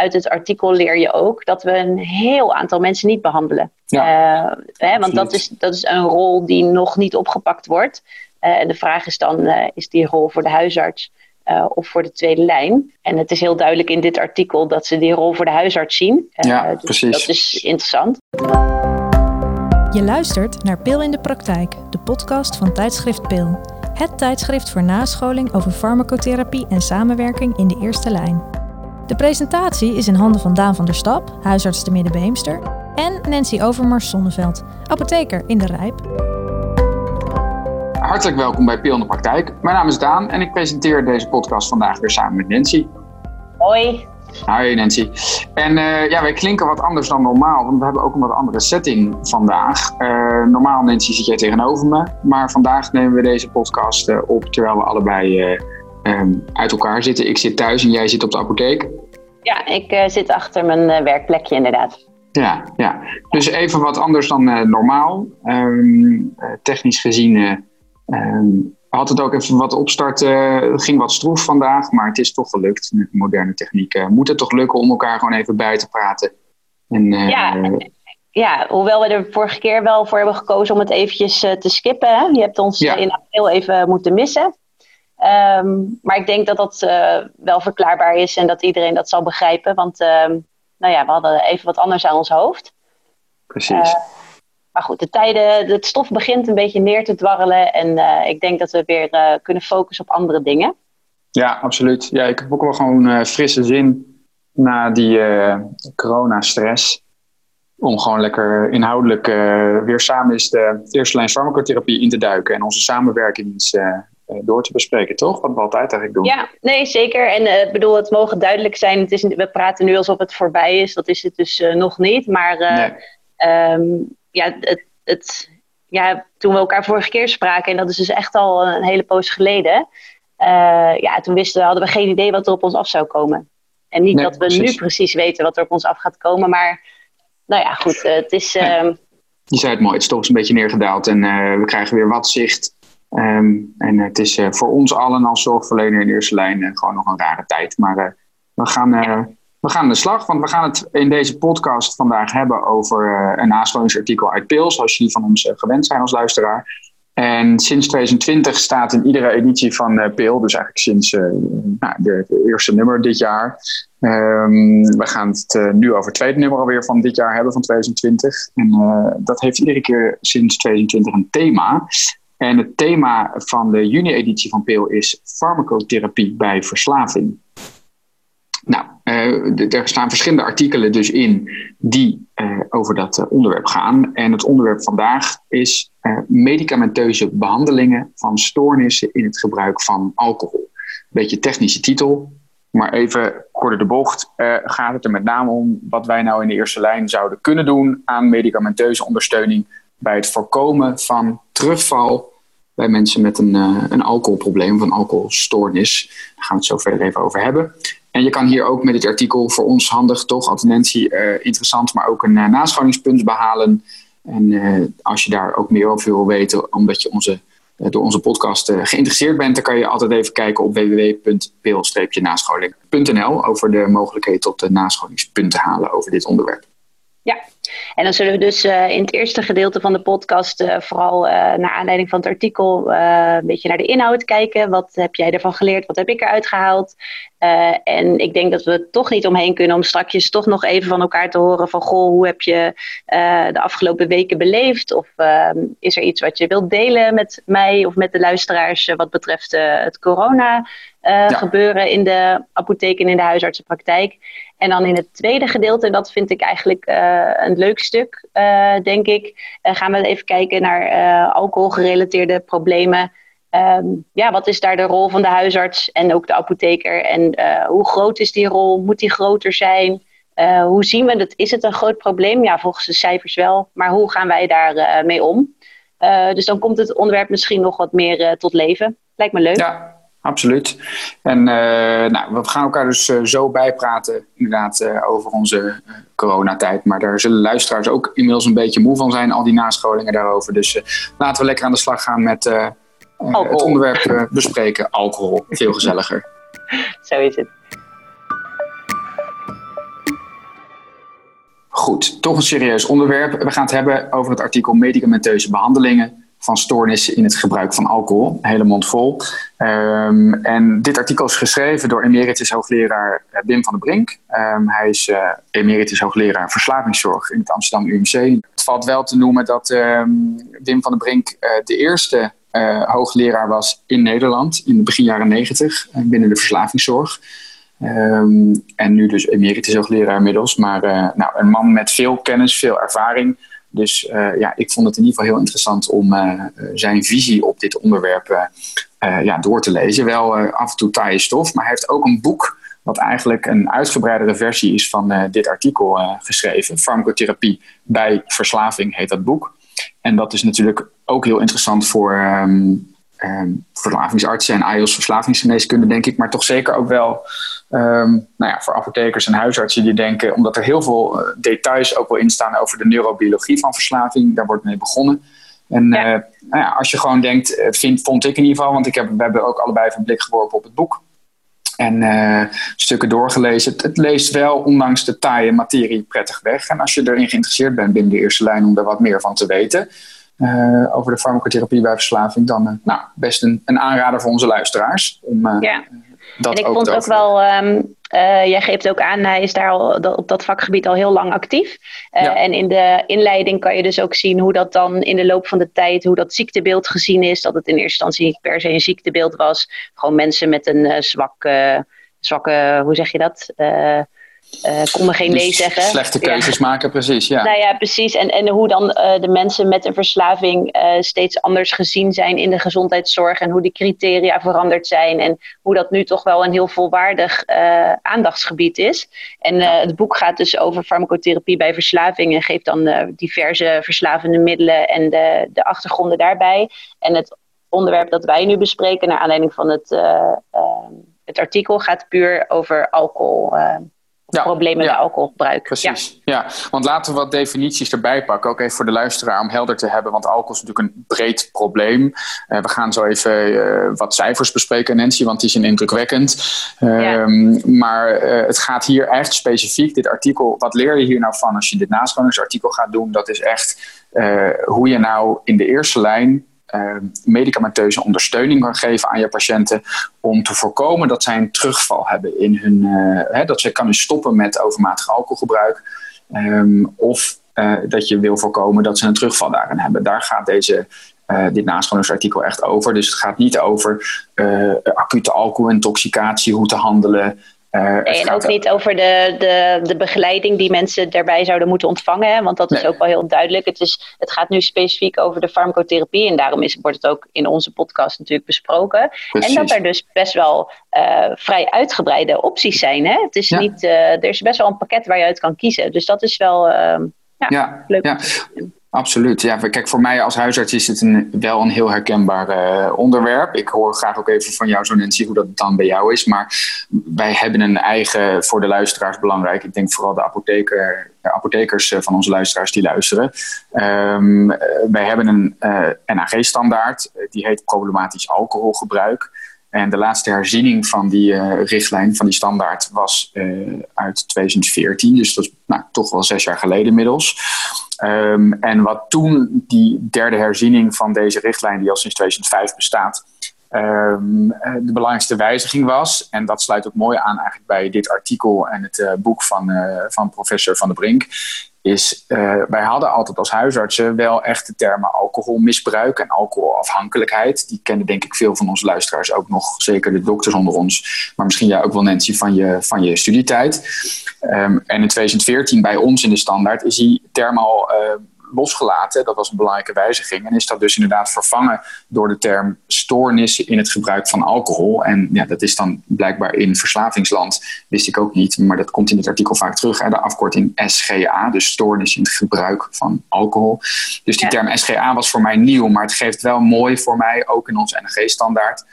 uit het artikel leer je ook dat we een heel aantal mensen niet behandelen. Ja, hè, want dat is, dat is een rol die nog niet opgepakt wordt. en de vraag is dan, is die rol voor de huisarts of voor de tweede lijn? En het is heel duidelijk in dit artikel dat ze die rol voor de huisarts zien. ja, dus precies. Dat is interessant. Je luistert naar Pil in de Praktijk, de podcast van tijdschrift Pil. Het tijdschrift voor nascholing over farmacotherapie en samenwerking in de eerste lijn. De presentatie is in handen van Daan van der Stap, huisarts te Middenbeemster, en Nancy Overmars Zonneveld, apotheker in de Rijp. Hartelijk welkom bij Pil in de Praktijk. Mijn naam is Daan en ik presenteer deze podcast vandaag weer samen met Nancy. Hoi. Hoi Nancy. En uh, ja, wij klinken wat anders dan normaal, want we hebben ook een wat andere setting vandaag. Uh, normaal, Nancy, zit jij tegenover me, maar vandaag nemen we deze podcast uh, op terwijl we allebei um, uit elkaar zitten. Ik zit thuis en jij zit op de apotheek. Ja, ik zit achter mijn werkplekje inderdaad. Ja, ja, dus even wat anders dan normaal. Um, technisch gezien um, had het ook even wat opstarten. Het ging wat stroef vandaag, maar het is toch gelukt. Met moderne techniek moet het toch lukken om elkaar gewoon even bij te praten. En, ja, ja, hoewel we er vorige keer wel voor hebben gekozen om het eventjes te skippen. Hè? Je hebt ons Ja. in april even moeten missen. Um, maar ik denk dat dat uh, wel verklaarbaar is en dat iedereen dat zal begrijpen. Want um, nou ja, we hadden even wat anders aan ons hoofd. Precies. Maar goed, de tijden, het stof begint een beetje neer te dwarrelen. En uh, ik denk dat we weer kunnen focussen op andere dingen. Ja, absoluut. Ja, ik heb ook wel gewoon frisse zin na die coronastress. Om gewoon lekker inhoudelijk weer samen eens de eerste lijn farmacotherapie in te duiken. En onze samenwerking eens door te bespreken, toch? Wat we altijd eigenlijk doen. Ja, nee, zeker. En ik bedoel, het mogen duidelijk zijn. Het is, we praten nu alsof het voorbij is. Dat is het dus nog niet. Maar nee. um, ja, het, het, ja, toen we elkaar vorige keer spraken, en dat is dus echt al een hele poos geleden, ja, toen wisten we, hadden we geen idee wat er op ons af zou komen. En niet Nee, dat we precies. nu precies weten wat er op ons af gaat komen, maar nou ja, goed, het is... Nee. Uh, Je zei het mooi, het is een beetje neergedaald en uh, we krijgen weer wat zicht. Um, en het is uh, voor ons allen als zorgverlener in eerste lijn uh, gewoon nog een rare tijd. Maar uh, we gaan we gaan aan de slag, want we gaan het in deze podcast vandaag hebben over een nascholingsartikel uit Pil, zoals jullie van ons gewend zijn als luisteraar. En sinds 2020 staat in iedere editie van uh, Pil, dus eigenlijk sinds nou, de, eerste nummer dit jaar. Um, we gaan het nu over het tweede nummer alweer van dit jaar hebben, van 2020. En dat heeft iedere keer sinds 2020 een thema. En het thema van de juni-editie van Pil is farmacotherapie bij verslaving. Nou, uh, er staan verschillende artikelen dus in die uh, over dat uh, onderwerp gaan. En het onderwerp vandaag is medicamenteuze behandelingen van stoornissen in het gebruik van alcohol. Beetje technische titel, maar even kort de bocht. gaat het er met name om wat wij nou in de eerste lijn zouden kunnen doen aan medicamenteuze ondersteuning bij het voorkomen van terugval bij mensen met een, een alcoholprobleem of een alcoholstoornis. Daar gaan we het zo verder even over hebben. En je kan hier ook met dit artikel voor ons handig, toch, attendentie, uh, interessant, maar ook een uh, nascholingspunt behalen. En als je daar ook meer over wil weten, omdat je onze, door onze podcast geïnteresseerd bent, dan kan je altijd even kijken op www.pil-nascholing.nl over de mogelijkheid tot nascholingspunten halen over dit onderwerp. Ja, en dan zullen we dus uh, in het eerste gedeelte van de podcast uh, vooral uh, naar aanleiding van het artikel een beetje naar de inhoud kijken. Wat heb jij ervan geleerd? Wat heb ik eruit gehaald? en ik denk dat we er toch niet omheen kunnen om straks toch nog even van elkaar te horen van goh, hoe heb je de afgelopen weken beleefd? Of is er iets wat je wilt delen met mij of met de luisteraars wat betreft het corona? Ja. gebeuren in de apotheek en in de huisartsenpraktijk. En dan in het tweede gedeelte, en dat vind ik eigenlijk uh, een leuk stuk, uh, denk ik, uh, gaan we even kijken naar alcoholgerelateerde problemen. Um, ja, wat is daar de rol van de huisarts en ook de apotheker? En hoe groot is die rol? Moet die groter zijn? hoe zien we dat? Is het een groot probleem? Ja, volgens de cijfers wel. Maar hoe gaan wij daar mee om? dus dan komt het onderwerp misschien nog wat meer tot leven. Lijkt me leuk. Ja. Absoluut. En uh, nou, we gaan elkaar dus uh, zo bijpraten inderdaad uh, over onze coronatijd. Maar daar zullen luisteraars ook inmiddels een beetje moe van zijn, al die nascholingen daarover. Dus laten we lekker aan de slag gaan met het onderwerp bespreken. Alcohol, veel gezelliger. zo is het. goed, toch een serieus onderwerp. We gaan het hebben over het artikel medicamenteuze behandelingen van stoornissen in het gebruik van alcohol. Hele mond vol. Ehm, en dit artikel is geschreven door emeritus hoogleraar eh, Wim van der Brink. Ehm, hij is uh, emeritus hoogleraar verslavingszorg in het Amsterdam UMC. Het valt wel te noemen dat ehm, Wim van der Brink uh, de eerste hoogleraar was in Nederland in de begin jaren negentig binnen de verslavingszorg. en nu dus emeritus hoogleraar inmiddels. Maar nou, een man met veel kennis, veel ervaring dus uh, ja, ik vond het in ieder geval heel interessant om uh, zijn visie op dit onderwerp uh, ja, door te lezen. Wel af en toe taaie stof, maar hij heeft ook een boek wat eigenlijk een uitgebreidere versie is van dit artikel geschreven. Farmacotherapie bij verslaving heet dat boek. En dat is natuurlijk ook heel interessant voor um, verslavingsartsen en IELTS verslavingsgeneeskunde, denk ik. Maar toch zeker ook wel um, nou ja, voor apothekers en huisartsen die denken, omdat er heel veel uh, details ook wel in staan over de neurobiologie van verslaving. Daar wordt mee begonnen. En ja. Uh, nou ja, als je gewoon denkt, vind, vond ik in ieder geval, want ik heb, we hebben ook allebei van blik geworpen op het boek. En uh, stukken doorgelezen. Het, het, leest wel, ondanks de taaie materie, prettig weg. En als je erin geïnteresseerd bent binnen de eerste lijn om er wat meer van te weten, uh, over de farmacotherapie bij verslaving, dan uh, nou, best een, een, aanrader voor onze luisteraars. Om, ja. Dat en ik vond ook wel, um, jij geeft ook aan, hij is daar al op dat vakgebied al heel lang actief. Ja. En in de inleiding kan je dus ook zien hoe dat dan in de loop van de tijd, hoe dat ziektebeeld gezien is. Dat het in eerste instantie niet per se een ziektebeeld was. Gewoon mensen met een zwakke, zwakke, hoe zeg je dat? Uh, konden geen nee zeggen. Slechte keuzes ja. maken, precies. Ja. Nou ja, precies. En, en hoe dan uh, de mensen met een verslaving uh, steeds anders gezien zijn in de gezondheidszorg. En hoe die criteria veranderd zijn. En hoe dat nu toch wel een heel volwaardig aandachtsgebied is. En het boek gaat dus over farmacotherapie bij verslaving. En geeft dan diverse verslavende middelen en de, de achtergronden daarbij. En het onderwerp dat wij nu bespreken, naar aanleiding van het, het artikel, gaat puur over alcohol ja, problemen met ja, alcoholgebruik. Precies, ja. ja. Want laten we wat definities erbij pakken, ook even voor de luisteraar om helder te hebben, want alcohol is natuurlijk een breed probleem. Uh, we gaan zo even uh, wat cijfers bespreken, Nancy, want die zijn indrukwekkend. Um, maar uh, het gaat hier echt specifiek, dit artikel, wat leer je hier nou van als je dit nascholingsartikel gaat doen? Dat is echt hoe je nou in de eerste lijn medicamenteuze ondersteuning kan geven aan je patiënten om te voorkomen dat zij een terugval hebben in hun, uh, hè, dat ze kunnen stoppen met overmatig alcoholgebruik um, of uh, dat je wil voorkomen dat ze een terugval daarin hebben. Daar gaat deze uh, dit nascholingsartikel echt over. Dus het gaat niet over acute alcoholintoxicatie, hoe te handelen, uh, nee, en ook niet over de, de, de begeleiding die mensen daarbij zouden moeten ontvangen. Hè? Want dat is ook wel heel duidelijk. Het, is, het gaat nu specifiek over de farmacotherapie. En daarom is, wordt het ook in onze podcast natuurlijk besproken. Precies. En dat er dus best wel uh, vrij uitgebreide opties zijn. Hè? Het is ja. niet, uh, er is best wel een pakket waar je uit kan kiezen. Dus dat is wel ja, ja, leuk. Ja. Absoluut. Ja, kijk, voor mij als huisarts is het een, wel een heel herkenbaar uh, onderwerp. Ik hoor graag ook even van jou, zo Nancy, hoe dat dan bij jou is. Maar wij hebben een eigen, voor de luisteraars belangrijk, ik denk vooral de, apotheker, de apothekers van onze luisteraars die luisteren. Um, wij hebben een NAG-standaard, die heet problematisch alcoholgebruik. En de laatste herziening van die uh, richtlijn, van die standaard, was uh, uit 2014. Dus dat is nou, toch wel zes jaar geleden inmiddels. Um, en wat toen die derde herziening van deze richtlijn, die al sinds 2005 bestaat, um, de belangrijkste wijziging was. En dat sluit ook mooi aan eigenlijk bij dit artikel en het boek van, van professor Van der Brink is, uh, wij hadden altijd als huisartsen wel echt de termen alcoholmisbruik en alcoholafhankelijkheid. Die kennen denk ik veel van onze luisteraars ook nog, zeker de dokters onder ons, maar misschien jij ook wel Nancy van je, van je studietijd. Um, en in 2014 bij ons in de standaard is die term al uh, losgelaten. Dat was een belangrijke wijziging. En is dat dus inderdaad vervangen door de term stoornissen in het gebruik van alcohol. En ja, dat is dan blijkbaar in verslavingsland, wist ik ook niet, maar dat komt in het artikel vaak terug. Hè, de afkorting SGA, dus stoornis in het gebruik van alcohol. Dus die term SGA was voor mij nieuw, maar het geeft wel mooi voor mij, ook in onze NG-standaard.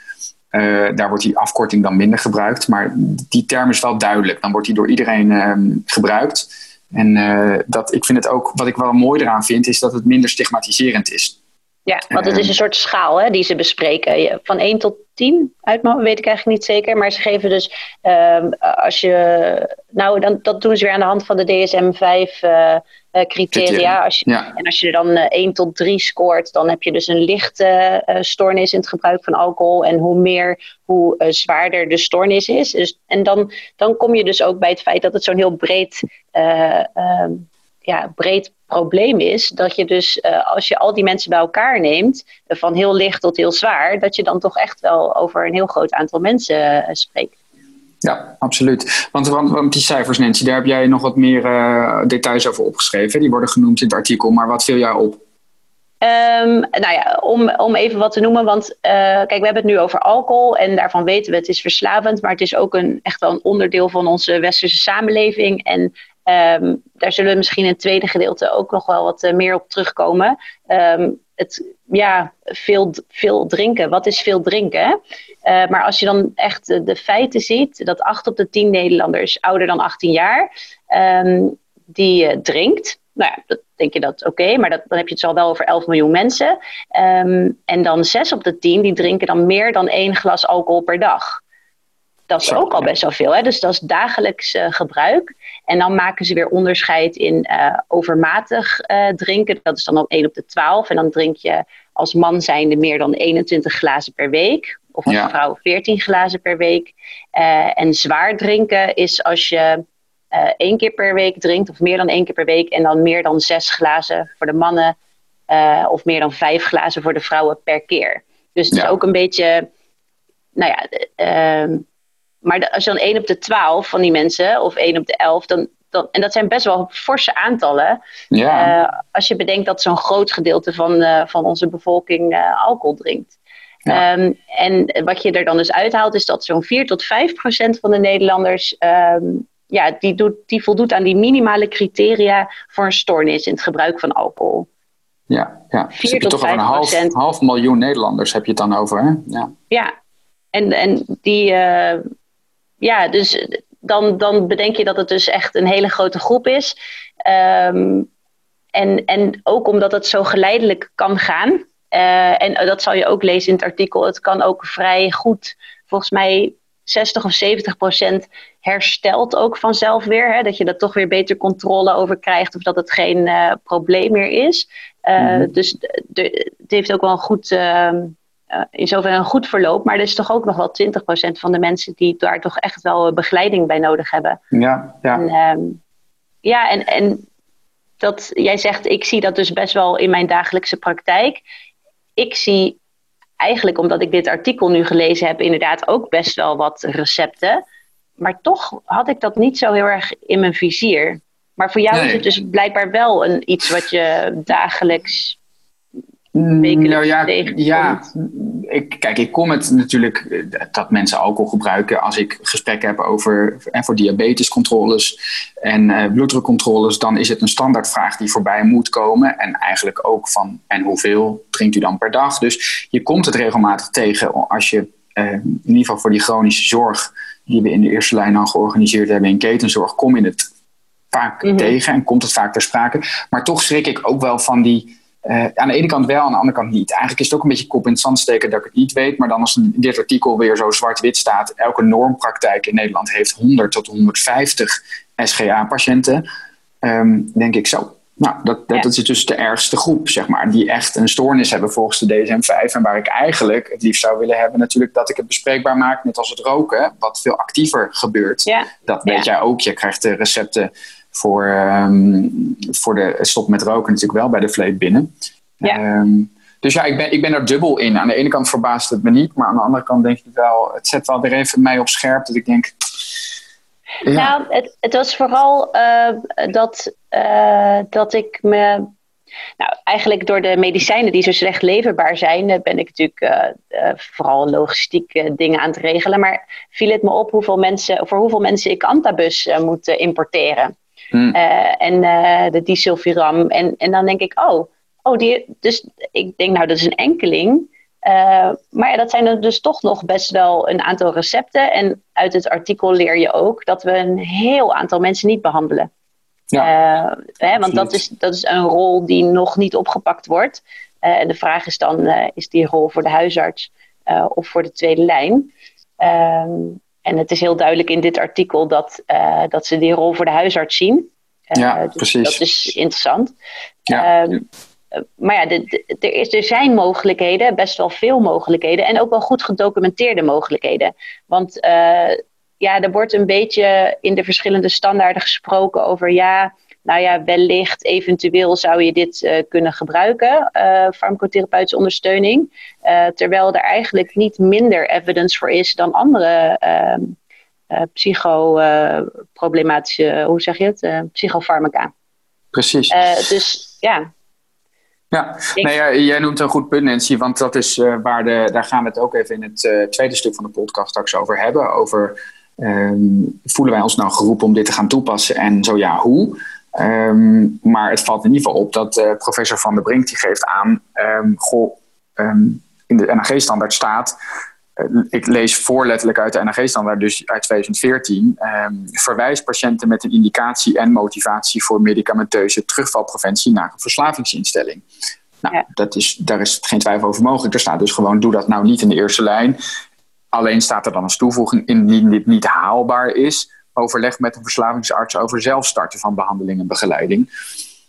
Uh, daar wordt die afkorting dan minder gebruikt. Maar die term is wel duidelijk. Dan wordt die door iedereen uh, gebruikt. En uh, dat, ik vind het ook, wat ik wel mooi eraan vind, is dat het minder stigmatiserend is. Ja, want het is een soort schaal hè, die ze bespreken. Van 1 tot 10, uit weet ik eigenlijk niet zeker. Maar ze geven dus, uh, als je, nou dan, dat doen ze weer aan de hand van de DSM-5 uh, uh, criteria. Als je, ja. En als je er dan uh, 1 tot 3 scoort, dan heb je dus een lichte uh, stoornis in het gebruik van alcohol. En hoe meer, hoe zwaarder de stoornis is. Dus, en dan, dan kom je dus ook bij het feit dat het zo'n heel breed, ehm, ja, breed probleem is dat je dus, als je al die mensen bij elkaar neemt, van heel licht tot heel zwaar, dat je dan toch echt wel over een heel groot aantal mensen spreekt. Ja, absoluut. Want, want, die cijfers, Nancy, daar heb jij nog wat meer details over opgeschreven. Die worden genoemd in het artikel, maar wat viel jou op? Um, nou ja, om, om even wat te noemen, want kijk, we hebben het nu over alcohol en daarvan weten we het is verslavend, maar het is ook een, echt wel een onderdeel van onze westerse samenleving. En Um, daar zullen we misschien in het tweede gedeelte ook nog wel wat uh, meer op terugkomen. Um, het, ja, veel, veel drinken. Wat is veel drinken? Uh, maar als je dan echt de, feiten ziet, dat 8 op de 10 Nederlanders ouder dan 18 jaar, um, die uh, drinkt. Nou ja, dat denk je dat oké, okay, maar dat, dan heb je het al wel over 11 miljoen mensen. en dan 6 op de 10 die drinken dan meer dan één glas alcohol per dag. Dat is ook al best wel veel. Hè? Dus dat is dagelijks uh, gebruik. En dan maken ze weer onderscheid in uh, overmatig uh, drinken. Dat is dan op 1 op de 12. En dan drink je als man zijnde meer dan 21 glazen per week. Of als ja. vrouw 14 glazen per week. en zwaar drinken is als je één keer per week drinkt. Of meer dan één keer per week. En dan meer dan zes glazen voor de mannen. of meer dan vijf glazen voor de vrouwen per keer. Dus het ja. is ook een beetje... Nou ja... Ehm, maar als je dan 1 op de 12 van die mensen, of 1 op de 11, dan, dan, en dat zijn best wel forse aantallen. Ja. Als je bedenkt dat zo'n groot gedeelte van, van onze bevolking alcohol drinkt. Ja. Um, en wat je er dan dus uithaalt, is dat zo'n 4 tot 5 procent van de Nederlanders. Um, ja, die, doet, die voldoet aan die minimale criteria voor een stoornis in het gebruik van alcohol. Ja, ja. 4 dus heb je toch over een half, half miljoen Nederlanders heb je het dan over, hè? Ja, ja. En, en die, ja, dus dan, dan bedenk je dat het dus echt een hele grote groep is. Um, en, en ook omdat het zo geleidelijk kan gaan. Uh, en dat zal je ook lezen in het artikel. Het kan ook vrij goed, volgens mij 60 of 70 procent herstelt ook vanzelf weer. Hè? Dat je er toch weer beter controle over krijgt of dat het geen uh, probleem meer is. Uh, mm -hmm. Dus het heeft ook wel een goed, uh, uh, in zoverre een goed verloop. Maar er is toch ook nog wel 20% van de mensen die daar toch echt wel begeleiding bij nodig hebben. Ja, ja. En, um, ja, en, en dat jij zegt, ik zie dat dus best wel in mijn dagelijkse praktijk. Ik zie eigenlijk, omdat ik dit artikel nu gelezen heb, inderdaad ook best wel wat recepten. Maar toch had ik dat niet zo heel erg in mijn vizier. Maar voor jou nee. is het dus blijkbaar wel een, iets wat je dagelijks nou ja, ja ik, kijk, ik kom het natuurlijk eh, dat mensen alcohol gebruiken als ik gesprekken heb over en voor diabetescontroles en uh, bloeddrukcontroles, dan is het een standaardvraag die voorbij moet komen. En eigenlijk ook van en hoeveel drinkt u dan per dag? Dus je komt het regelmatig tegen als je uh, in ieder geval voor die chronische zorg die we in de eerste lijn al georganiseerd hebben in ketenzorg, kom je het vaak mm -hmm. tegen en komt het vaak ter sprake. Maar toch schrik ik ook wel van die uh, aan de ene kant wel, aan de andere kant niet. Eigenlijk is het ook een beetje kop in het zand steken dat ik het niet weet. Maar dan als dit artikel weer zo zwart-wit staat. Elke normpraktijk in Nederland heeft 100 tot 150 SGA-patiënten. Um, denk ik zo. Nou, dat, dat, ja. is dus de ergste groep, zeg maar. Die echt een stoornis hebben volgens de DSM-5. En waar ik eigenlijk het liefst zou willen hebben natuurlijk dat ik het bespreekbaar maak. Net als het roken, wat veel actiever gebeurt. Ja. Dat weet jij ook. Je krijgt de recepten voor, um, voor de stop met roken natuurlijk wel bij de vleet binnen. Ja. Um, dus ja, ik ben, ik ben er dubbel in. Aan de ene kant verbaast het me niet, maar aan de andere kant denk ik wel, het zet wel weer even mij op scherp dat ik denk. Ja. Nou, het, het was vooral uh, dat, uh, dat ik me. Nou, eigenlijk door de medicijnen die zo slecht leverbaar zijn, ben ik natuurlijk uh, vooral logistiek dingen aan het regelen. Maar viel het me op hoeveel mensen, voor hoeveel mensen ik antabus moet importeren. Hmm. Uh, en uh, de disulfiram. En, en dan denk ik, oh, oh die, dus ik denk nou, dat is een enkeling. Uh, maar ja, dat zijn er dus toch nog best wel een aantal recepten. En uit het artikel leer je ook dat we een heel aantal mensen niet behandelen. Ja, hè, want dat is, dat is een rol die nog niet opgepakt wordt. en de vraag is dan, is die rol voor de huisarts of voor de tweede lijn? Ehm, en het is heel duidelijk in dit artikel dat, dat ze die rol voor de huisarts zien. ja, dus precies. Dat is interessant. Ja. Ehm, maar ja, er, is, er zijn mogelijkheden, best wel veel mogelijkheden. En ook wel goed gedocumenteerde mogelijkheden. Want uh, ja, er wordt een beetje in de verschillende standaarden gesproken over ja. Nou ja, wellicht, eventueel zou je dit uh, kunnen gebruiken, uh, farmacotherapeutische ondersteuning. terwijl er eigenlijk niet minder evidence voor is dan andere ehm, psychoproblematische, hoe zeg je het, psychofarmaca. Precies. dus ja, ja, nee, ja, jij noemt een goed punt, Nancy, want dat is uh, waar de, daar gaan we het ook even in het uh, tweede stuk van de podcast straks over hebben. Over um, voelen wij ons nou geroepen om dit te gaan toepassen en zo ja, hoe? Um, maar het valt in ieder geval op dat uh, professor Van der Brink die geeft aan, um, goh, in de NAG-standaard staat eh, ik lees voorletterlijk uit de NAG-standaard, dus uit 2014, eh, verwijst patiënten met een indicatie en motivatie voor medicamenteuze terugvalpreventie naar een verslavingsinstelling. Nou, dat is, daar is geen twijfel over mogelijk. Er staat dus gewoon, doe dat nou niet in de eerste lijn. Alleen staat er dan als toevoeging, indien dit niet haalbaar is, overleg met een verslavingsarts over zelfstarten van behandeling en begeleiding.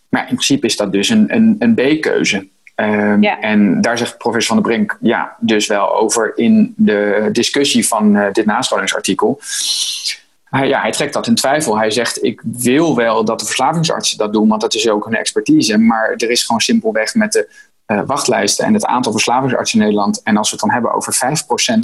Maar in principe is dat dus een, een, een B-keuze. Ehm, en daar zegt professor Van der Brink ja, dus wel over in de discussie van uh, dit nascholingsartikel. Hij, ja, hij trekt dat in twijfel. Hij zegt: Ik wil wel dat de verslavingsartsen dat doen, want dat is ook hun expertise. Maar er is gewoon simpelweg met de uh, wachtlijsten en het aantal verslavingsartsen in Nederland. En als we het dan hebben over 5%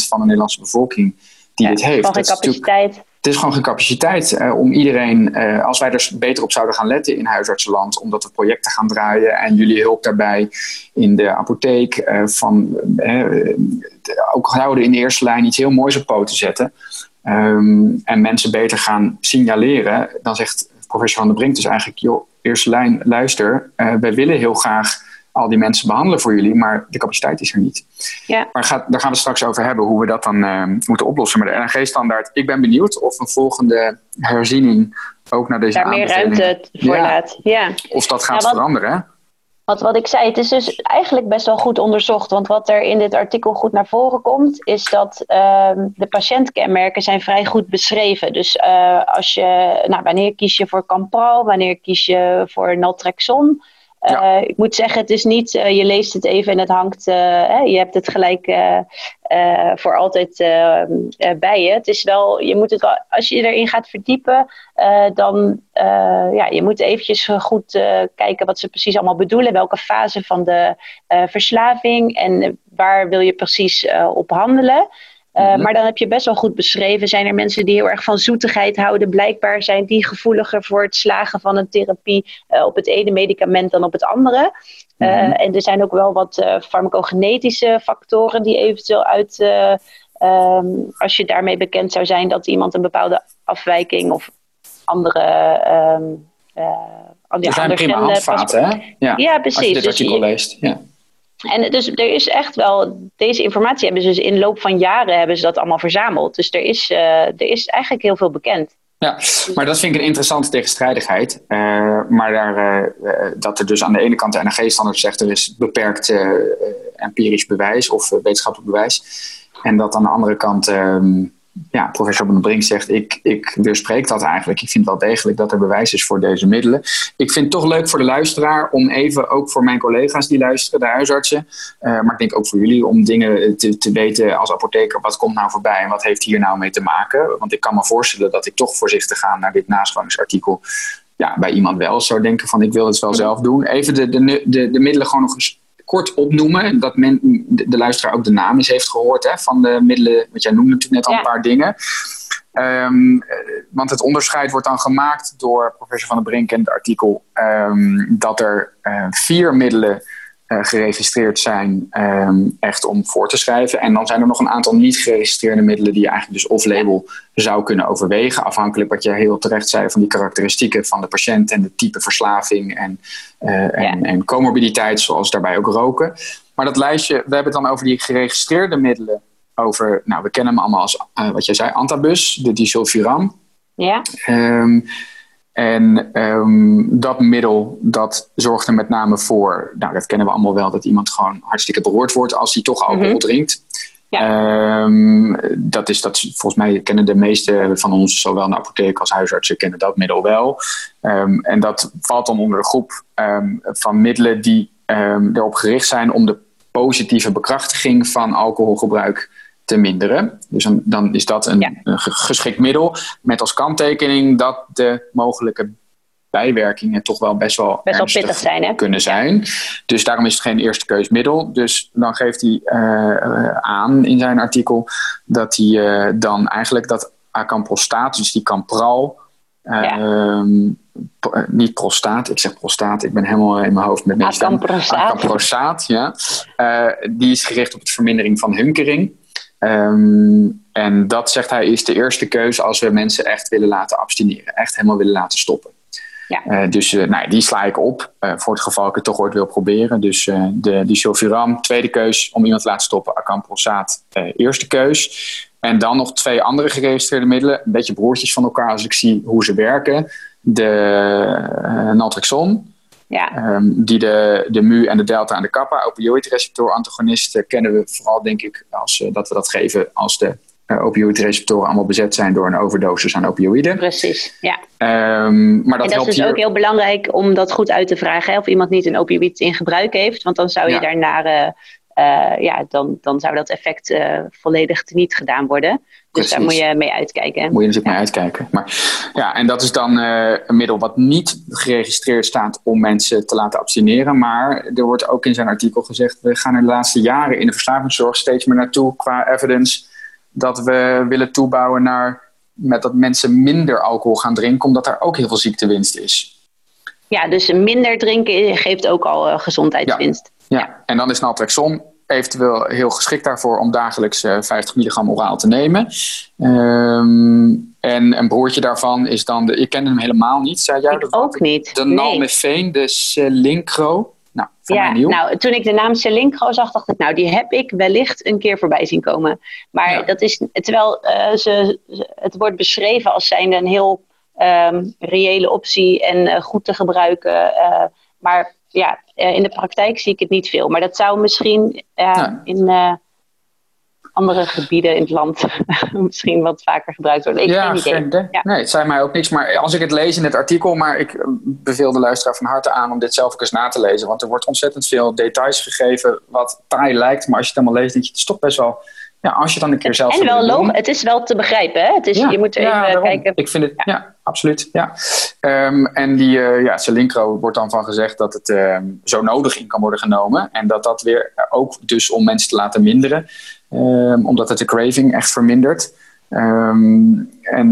van de Nederlandse bevolking die dit heeft. Dat is capaciteit het is gewoon geen capaciteit uh, om iedereen, uh, als wij er beter op zouden gaan letten in huisartsenland, omdat we projecten gaan draaien en jullie hulp daarbij in de apotheek, uh, van ook houden in de eerste lijn iets heel moois op poten zetten um, en mensen beter gaan signaleren, dan zegt professor Van der Brink dus eigenlijk, joh, eerste lijn, luister, wij willen heel graag al die mensen behandelen voor jullie, maar de capaciteit is er niet. Ja. Maar gaat, daar gaan we straks over hebben hoe we dat dan uh, moeten oplossen. Maar de NRG-standaard, ik ben benieuwd of een volgende herziening ook naar deze Daar meer ruimte voor laat. Ja. Of dat gaat veranderen. Wat, wat ik zei, het is dus eigenlijk best wel goed onderzocht. Want wat er in dit artikel goed naar voren komt, is dat uh, de patiëntkenmerken zijn vrij goed beschreven. Dus uh, als je, nou, wanneer kies je voor Campral, wanneer kies je voor Naltrexon? Uh, ik moet zeggen, het is niet, uh, je leest het even en het hangt, uh, je hebt het gelijk voor altijd bij je. Het is wel, je moet het wel, als je erin gaat verdiepen, dan, ja, je moet eventjes goed kijken wat ze precies allemaal bedoelen, welke fase van de verslaving en waar wil je precies op handelen. Uh, Maar dan heb je best wel goed beschreven. Zijn er mensen die heel erg van zoetigheid houden? Blijkbaar zijn die gevoeliger voor het slagen van een therapie uh, op het ene medicament dan op het andere. Uh, mm -hmm. En er zijn ook wel wat farmacogenetische factoren die eventueel uit, um, als je daarmee bekend zou zijn dat iemand een bepaalde afwijking of andere. Um, er zijn prima handvaten, hè? Ja, ja, precies. Als je dit artikel dus, leest. Ja. En dus er is echt wel, deze informatie hebben ze dus in loop van jaren hebben ze dat allemaal verzameld. Dus er is, uh, er is eigenlijk heel veel bekend. Ja, maar dat vind ik een interessante tegenstrijdigheid. Uh, maar daar, uh, dat er dus aan de ene kant de NRG-standaard zegt er is beperkt empirisch bewijs of wetenschappelijk bewijs. En dat aan de andere kant ehm, ja, professor Van Brink zegt, ik, ik weerspreek dat eigenlijk. Ik vind wel degelijk dat er bewijs is voor deze middelen. Ik vind het toch leuk voor de luisteraar om even, ook voor mijn collega's die luisteren, de huisartsen, uh, maar ik denk ook voor jullie, om dingen te, te weten als apotheker, wat komt nou voorbij en wat heeft hier nou mee te maken? Want ik kan me voorstellen dat ik toch voorzichtig ga naar dit nascholingsartikel ja, bij iemand wel zou denken van ik wil het wel zelf doen. Even de, de, de, de middelen gewoon nog eens kort opnoemen. Dat men, de, luisteraar ook de naam eens heeft gehoord hè, van de middelen. Want jij noemde natuurlijk net al een paar dingen. Um, want het onderscheid wordt dan gemaakt door professor Van der Brink in het artikel um, dat er uh, vier middelen uh, geregistreerd zijn um, echt om voor te schrijven. En dan zijn er nog een aantal niet geregistreerde middelen die je eigenlijk dus off-label zou kunnen overwegen. Afhankelijk wat je heel terecht zei van die karakteristieken van de patiënt en de type verslaving en, uh, en, en comorbiditeit, zoals daarbij ook roken. Maar dat lijstje, we hebben het dan over die geregistreerde middelen. Over, nou, we kennen hem allemaal als, uh, wat jij zei, antabus, de disulfiram. Ja. Um, En ehm, dat middel, dat zorgt er met name voor, nou dat kennen we allemaal wel, dat iemand gewoon hartstikke beroerd wordt als hij toch alcohol mhm. drinkt. Ja. Um, dat is dat, volgens mij kennen de meeste van ons, zowel in de apotheek als huisartsen, kennen dat middel wel. Um, en dat valt dan onder de groep van middelen die erop gericht zijn om de positieve bekrachtiging van alcoholgebruik te minderen. Dus dan, dan is dat een, een, geschikt middel met als kanttekening dat de mogelijke bijwerkingen toch wel best wel, best wel pittig zijn, hè? kunnen zijn. Dus daarom is het geen eerste keusmiddel. Dus dan geeft hij uh, aan in zijn artikel dat hij uh, dan eigenlijk dat acamprostaat, dus die campral, ja. Ehm, niet prostaat, ik zeg prostaat, ik ben helemaal in mijn hoofd met mensen. Acamprostaat. Acamprostaat, ja. die is gericht op de vermindering van hunkering. Ehm, en dat zegt hij is de eerste keuze als we mensen echt willen laten abstineren, echt helemaal willen laten stoppen. Ja. Uh, dus uh, nou, die sla ik op uh, voor het geval ik het toch ooit wil proberen. Dus de disulfiram, tweede keus om iemand te laten stoppen. Acamprosaat, eerste keus. En dan nog twee andere geregistreerde middelen. Een beetje broertjes van elkaar als ik zie hoe ze werken. De naltrexon, ja. Um, die de, de mu en de delta en de kappa, opioïdreceptor-antagonisten, kennen we vooral denk ik als, uh, dat we dat geven als de uh, opioïdreceptoren allemaal bezet zijn door een overdosis aan opioïden. Precies, ja. Um, maar dat en dat is dus ook heel belangrijk om dat goed uit te vragen, hè, of iemand niet een opioïd in gebruik heeft, want dan zou je ja. daarna... Uh, ja, dan, dan zou dat effect uh, volledig niet gedaan worden. Dus daar moet je mee uitkijken. Moet je natuurlijk mee uitkijken. Maar, ja, en dat is dan uh, een middel wat niet geregistreerd staat om mensen te laten abstineren. Maar er wordt ook in zijn artikel gezegd: we gaan er de laatste jaren in de verslavingszorg steeds meer naartoe qua evidence dat we willen toebouwen naar met dat mensen minder alcohol gaan drinken, omdat daar ook heel veel ziektewinst is. Ja, dus minder drinken geeft ook al gezondheidswinst. Ja. Ja. en dan is naltrexon eventueel heel geschikt daarvoor om dagelijks 50 eh, milligram oraal te nemen. Um, en een broertje daarvan is dan, de, ik ken hem helemaal niet, zei jij? Ik ook niet. De nalmefeen, de Celincro. Nou, ja, nou, toen ik de naam Celincro zag, dacht ik, nou, die heb ik wellicht een keer voorbij zien komen. Maar dat is, terwijl uh, ze, het wordt beschreven als zijnde een heel um, reële optie en uh, goed te gebruiken. Uh, maar ja, eh, in de praktijk zie ik het niet veel. Maar dat zou misschien ja. in uh, andere gebieden in het land misschien wat vaker gebruikt worden. Ik ja, geen idee. Ja. Nee, het zei mij ook niks. Maar als ik het lees in het artikel, maar ik eh, beveel de luisteraar van harte aan om dit zelf ook eens na te lezen. Want er wordt ontzettend veel details gegeven wat taai lijkt. Maar als je het helemaal leest, denk je, het is toch best wel ja, als je dan een keer zelf. En wel logisch, het is wel te begrijpen. Hè? Het is, je moet even ja, kijken. Ik vind het, ja, absoluut. Ja. Um, en die uh, ja, Celincro wordt dan van gezegd dat het um, zo nodig in kan worden genomen. En dat dat weer ook dus om mensen te laten minderen. Um, omdat het de craving echt vermindert. en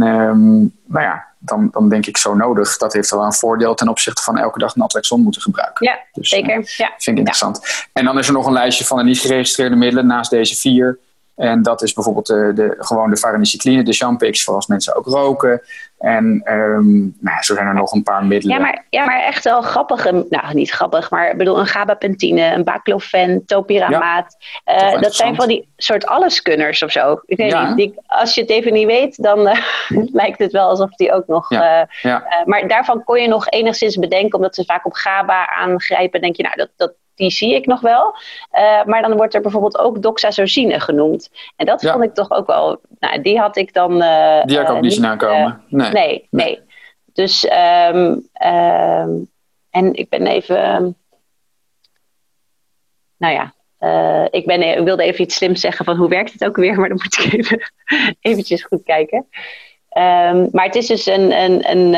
nou ja, dan, dan denk ik zo nodig. Dat heeft wel een voordeel ten opzichte van elke dag naltrexon moeten gebruiken. Ja, dus, zeker. Uh, ja. Vind ik interessant. En dan is er nog een lijstje van de niet geregistreerde middelen naast deze vier. En dat is bijvoorbeeld de, de, gewoon de farinacycline, de Champix, voor als mensen ook roken. En um, nou, zo zijn er nog een paar middelen. Ja, maar, ja, maar echt wel grappig. Nou, niet grappig, maar ik bedoel een gabapentine, een baclofen, topiramaat. Ja, uh, dat zijn van die soort alleskunners of zo. Ik weet niet, die, als je het even niet weet, dan uh, lijkt het wel alsof die ook nog... Ja, uh, maar daarvan kon je nog enigszins bedenken, omdat ze vaak op GABA aangrijpen. denk je, nou, dat, dat, die zie ik nog wel. Uh, maar dan wordt er bijvoorbeeld ook doxazosine genoemd. En dat vond ik toch ook wel... Nou, die had ik dan... Uh, die had ik ook niet zien aankomen. Nee. nee. nee, Dus... Um, um, en ik ben even... Nou ja, uh, ik, ben, ik wilde even iets slims zeggen van hoe werkt het ook weer, maar dan moet ik even eventjes goed kijken. Um, maar het is dus een, een, een,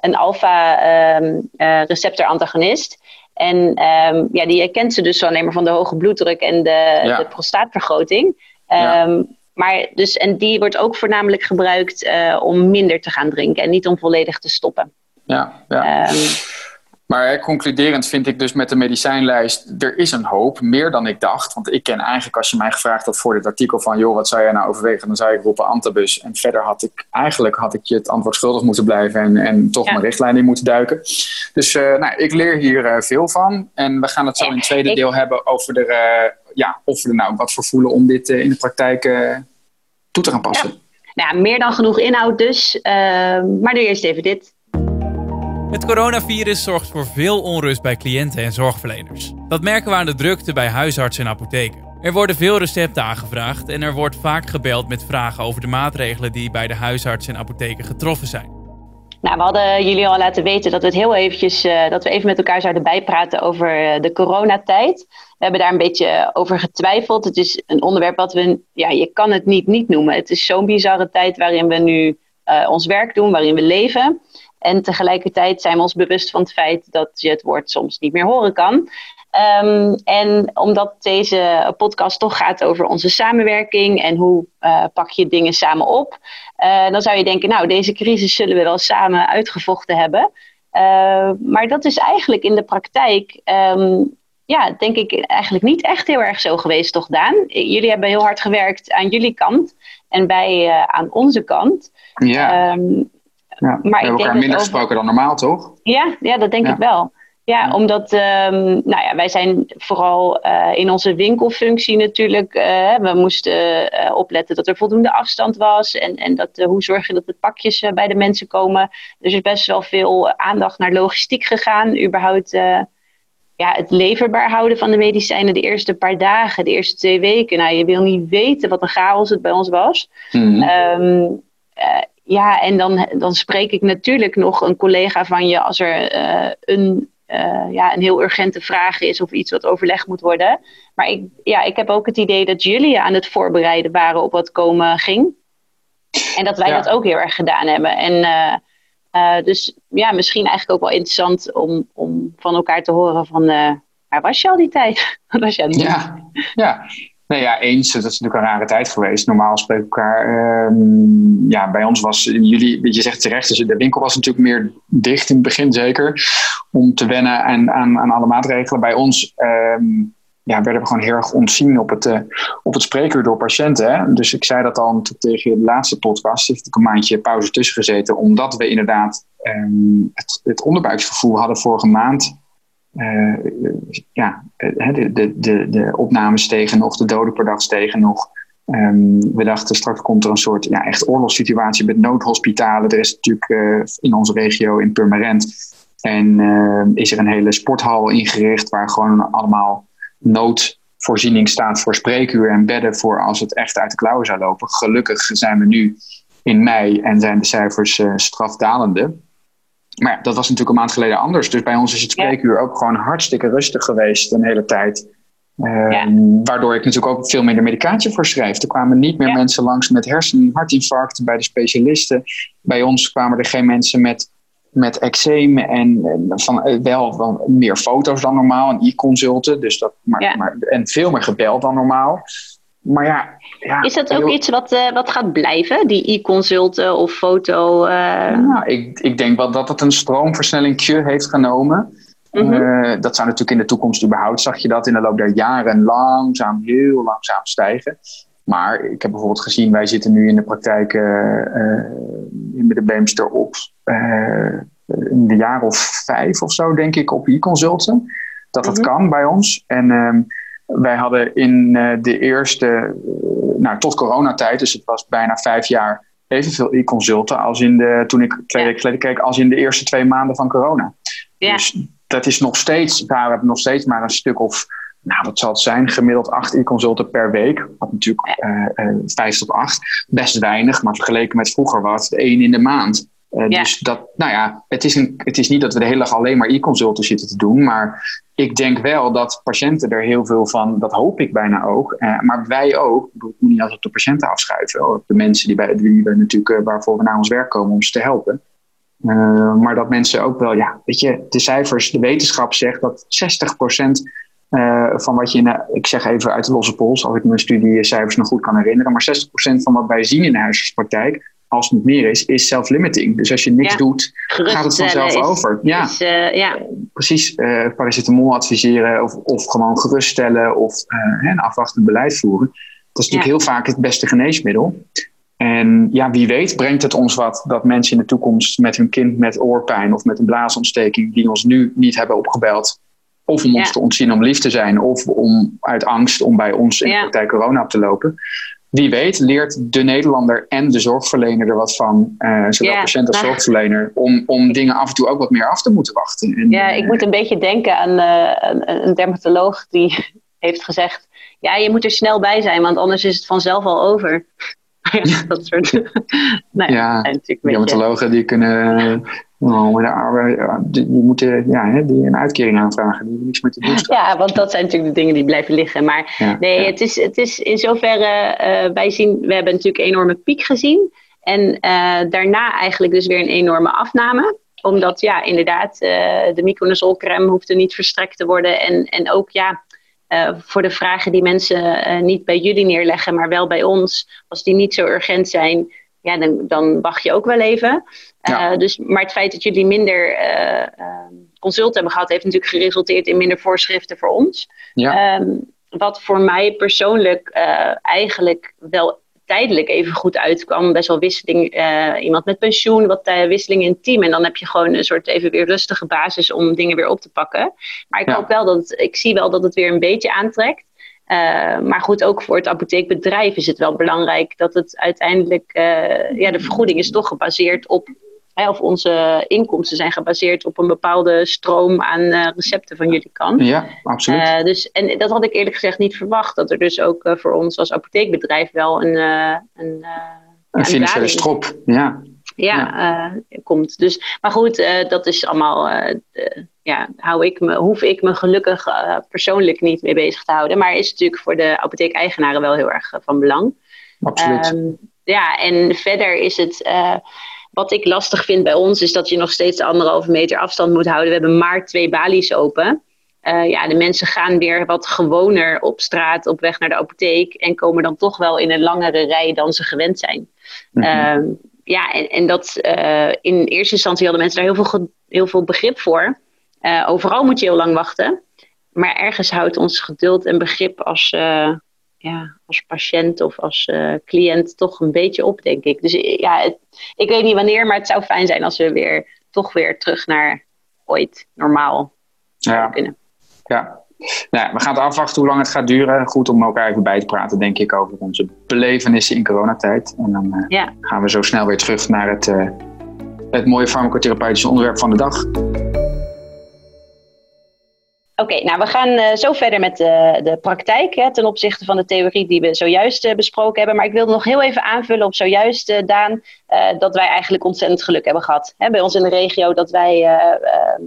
een alfa-receptor antagonist. En um, ja, die herkent ze dus alleen maar van de hoge bloeddruk en de, de prostaatvergroting. Um, ja. Maar dus, en die wordt ook voornamelijk gebruikt uh, om minder te gaan drinken en niet om volledig te stoppen. Ja, ja. Um, maar concluderend vind ik dus met de medicijnlijst, er is een hoop, meer dan ik dacht. Want ik ken eigenlijk, als je mij gevraagd had voor dit artikel van, joh, wat zou jij nou overwegen? Dan zou ik roepen Antabus. En verder had ik, eigenlijk had ik je het antwoord schuldig moeten blijven en, en toch ja. mijn richtlijn in moeten duiken. Dus uh, nou, ik leer hier uh, veel van. En we gaan het zo in het tweede deel hebben over de, uh, ja, of we er nou wat voor voelen om dit in de praktijk toe te gaan passen. Ja. Nou, meer dan genoeg inhoud dus. Ehm, maar nu eerst even dit. Het coronavirus zorgt voor veel onrust bij cliënten en zorgverleners. Dat merken we aan de drukte bij huisartsen en apotheken. Er worden veel recepten aangevraagd en er wordt vaak gebeld met vragen over de maatregelen die bij de huisartsen en apotheken getroffen zijn. Nou, we hadden jullie al laten weten dat we het heel eventjes, uh, dat we even met elkaar zouden bijpraten over uh, de coronatijd. We hebben daar een beetje over getwijfeld. Het is een onderwerp wat we, ja, je kan het niet niet noemen. Het is zo'n bizarre tijd waarin we nu uh, ons werk doen, waarin we leven. En tegelijkertijd zijn we ons bewust van het feit dat je het woord soms niet meer horen kan. Um, en omdat deze podcast toch gaat over onze samenwerking en hoe uh, pak je dingen samen op, uh, dan zou je denken, nou, deze crisis zullen we wel samen uitgevochten hebben. Uh, maar dat is eigenlijk in de praktijk, um, ja, denk ik eigenlijk niet echt heel erg zo geweest, toch Daan? Jullie hebben heel hard gewerkt aan jullie kant en wij aan onze kant. Ja. Um, ja, maar we hebben elkaar minder over... gesproken dan normaal, toch? Ja, ja dat denk ik wel. Ja, omdat um, nou ja, wij zijn vooral uh, in onze winkelfunctie natuurlijk. Uh, we moesten uh, opletten dat er voldoende afstand was. En, en dat, hoe zorg je dat de pakjes bij de mensen komen. Dus er is best wel veel aandacht naar logistiek gegaan. Überhaupt ja, het leverbaar houden van de medicijnen de eerste paar dagen, de eerste twee weken. Nou, je wil niet weten wat een chaos het bij ons was. Mm. Um, ja, en dan, dan spreek ik natuurlijk nog een collega van je als er een uh, ja, een heel urgente vraag is of iets wat overlegd moet worden. Maar ik, ja, ik heb ook het idee dat jullie aan het voorbereiden waren op wat komen ging. En dat wij ja. dat ook heel erg gedaan hebben. En uh, dus ja, misschien eigenlijk ook wel interessant om, om van elkaar te horen van waar was je al die tijd? Wat was je aan het doen? Ja, ja. Ja, eens. Dat is natuurlijk een rare tijd geweest. Normaal spreken elkaar. Um, ja, bij ons was jullie, je zegt terecht, dus de winkel was natuurlijk meer dicht in het begin zeker. Om te wennen aan, aan, aan alle maatregelen. Bij ons um, ja, werden we gewoon heel erg ontzien op het, uh, op het spreekuur door patiënten. Hè? Dus ik zei dat al tegen de laatste podcast. Heeft ik een maandje pauze tussen gezeten. Omdat we inderdaad um, het, het onderbuiksgevoel hadden vorige maand uh, ja, de, de, de, de opnames stegen nog, de doden per dag stegen nog. Um, we dachten straks komt er een soort ja, echt oorlogssituatie met noodhospitalen. Er is natuurlijk uh, in onze regio in Purmerend. En is er een hele sporthal ingericht waar gewoon allemaal noodvoorziening staat voor spreekuur en bedden voor als het echt uit de klauwen zou lopen. Gelukkig zijn we nu in mei en zijn de cijfers strafdalende. Maar ja, dat was natuurlijk een maand geleden anders. Dus bij ons is het spreekuur ja. ook gewoon hartstikke rustig geweest een hele tijd. Uh, ja. Waardoor ik natuurlijk ook veel minder medicatie voorschrijf. Er kwamen niet meer mensen langs met hersen- en hartinfarct bij de specialisten. Bij ons kwamen er geen mensen met, met eczeem en, en van, wel, wel meer foto's dan normaal en e-consulten. Dus dat, maar, maar, en veel meer gebeld dan normaal. Maar ja, ja, is dat ook heel... iets wat, uh, wat gaat blijven, die e-consulten of foto? Uh... Ja, ik, ik denk wel dat het een stroomversnelling heeft genomen. Mm -hmm. uh, dat zou natuurlijk in de toekomst überhaupt, zag je dat in de loop der jaren langzaam, heel langzaam stijgen. Maar ik heb bijvoorbeeld gezien, wij zitten nu in de praktijk in de Beemster op in de jaar of vijf of zo, denk ik, op e-consulten. Dat dat mm -hmm. kan bij ons. En um, wij hadden in uh, de eerste, uh, nou tot coronatijd, dus het was bijna vijf jaar, evenveel e-consulten als in de, toen ik twee weken geleden keek, als in de eerste twee maanden van corona. Ja. Dus dat is nog steeds, daar hebben we nog steeds maar een stuk of, nou wat zal het zijn, gemiddeld acht e-consulten per week. Wat natuurlijk uh, vijf tot acht, best weinig, maar vergeleken met vroeger was het één in de maand. Uh, ja. Dus dat, nou ja, het is, een, het is niet dat we de hele dag alleen maar e-consulten zitten te doen, maar ik denk wel dat patiënten er heel veel van, dat hoop ik bijna ook, uh, maar wij ook, ik moet niet altijd op de patiënten afschuiven, op de mensen die, bij, die we natuurlijk, uh, waarvoor we naar ons werk komen om ze te helpen. Maar dat mensen ook wel, ja, weet je, de cijfers, de wetenschap zegt dat 60% van wat je, in, ik zeg even uit de losse pols, als ik mijn studiecijfers nog goed kan herinneren, maar 60% van wat wij zien in de huisartspraktijk, als het meer is, is self-limiting. Dus als je niks ja. doet, gaat het vanzelf is, over. Ja, is, uh, ja. precies. Uh, paracetamol adviseren of, of gewoon geruststellen of uh, een afwachtend beleid voeren. Dat is natuurlijk ja. heel vaak het beste geneesmiddel. En ja, wie weet brengt het ons wat dat mensen in de toekomst met hun kind met oorpijn of met een blaasontsteking die ons nu niet hebben opgebeld, of om ons te ontzien om lief te zijn, of om uit angst om bij ons in de praktijk corona op te lopen wie weet leert de Nederlander en de zorgverlener er wat van, uh, zowel Ja, patiënt als nou- zorgverlener, om, om dingen af en toe ook wat meer af te moeten wachten. En, Ja, eh, ik moet een beetje denken aan eh, een, een dermatoloog die heeft gezegd: Ja, je moet er snel bij zijn, want anders is het vanzelf al over. Ja, dat soort. nou ja, Ja, zijn natuurlijk een beetje. dermatologen die kunnen, oh, met de arbeid- ja, die, die moeten ja, hè, die een uitkering aanvragen, die hebben niks meer te doen. Ja, want dat zijn natuurlijk de dingen die blijven liggen. Maar Ja, nee, ja. het, is, het is in zoverre, eh, wij zien, we hebben natuurlijk een enorme piek gezien. En eh, daarna eigenlijk dus weer een enorme afname. Omdat ja, inderdaad, eh, de micronazolcrème hoefde niet verstrekt te worden. En, en ook ja, eh, voor de vragen die mensen eh, niet bij jullie neerleggen, maar wel bij ons. Als die niet zo urgent zijn, ja, dan, dan wacht je ook wel even. Ja. Eh, dus, maar het feit dat jullie minder eh, eh, consult hebben gehad, heeft natuurlijk geresulteerd in minder voorschriften voor ons. Ja. Ehm, wat voor mij persoonlijk eigenlijk wel tijdelijk even goed uitkwam. Best wel wisseling, eh, iemand met pensioen, wat eh, wisseling in het team. En dan heb je gewoon een soort even weer rustige basis om dingen weer op te pakken. Maar ik Ja. hoop wel dat, het- ik zie wel dat het weer een beetje aantrekt. Eh, maar goed, ook voor het apotheekbedrijf is het wel belangrijk dat het uiteindelijk, ja, de vergoeding is toch gebaseerd op, of onze inkomsten zijn gebaseerd op een bepaalde stroom aan eh, recepten van jullie kant. ja, absoluut. Eh, dus, en dat had ik eerlijk gezegd niet verwacht. Dat er dus ook eh, voor ons als apotheekbedrijf wel een, een, een financiële strop, ja. ja, komt. Dus, maar goed, dat is allemaal. de- ja, hou ik me, hoef ik me gelukkig persoonlijk niet mee bezig te houden. Maar is natuurlijk voor de apotheekeigenaren wel heel erg van belang. Absoluut. Ehm, ja, en verder is het. Wat ik lastig vind bij ons, is dat je nog steeds de anderhalve meter afstand moet houden. We hebben maar twee balies open. Eh, ja, de mensen gaan weer wat gewoner op straat op weg naar de apotheek. En komen dan toch wel in een langere rij dan ze gewend zijn. Mhm. Ehm, ja, en, en dat eh, in eerste instantie hadden mensen daar heel veel, heel veel begrip voor. Eh, overal moet je heel lang wachten. Maar ergens houdt ons geduld en begrip als, ja, als patiënt of als eh, cliënt toch een beetje op, denk ik. Dus eh, ja, het- ik weet niet wanneer, maar het zou fijn zijn als we weer toch weer terug naar ooit normaal ja. kunnen. Ja. Nou, we gaan het afwachten hoe lang het gaat duren. Goed om elkaar even bij te praten, denk ik, over onze belevenissen in coronatijd. En dan eh, Ja. gaan we zo snel weer terug naar het, het mooie farmacotherapeutische onderwerp van de dag. Oké, nou we gaan eh, zo verder met de, de praktijk hè, ten opzichte van de theorie die we zojuist eh, besproken hebben. Maar ik wilde nog heel even aanvullen op zojuist, eh, Daan, eh, dat wij eigenlijk ontzettend geluk hebben gehad. Hè, bij ons in de regio dat wij, eh, eh,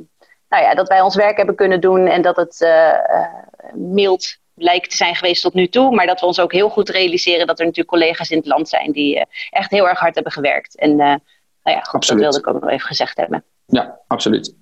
nou ja, dat wij ons werk hebben kunnen doen en dat het eh, eh, mild lijkt te zijn geweest tot nu toe. Maar dat we ons ook heel goed realiseren dat er natuurlijk collega's in het land zijn die eh, echt heel erg hard hebben gewerkt. En eh, nou ja, goed, dat wilde ik ook nog even gezegd hebben. Ja, absoluut.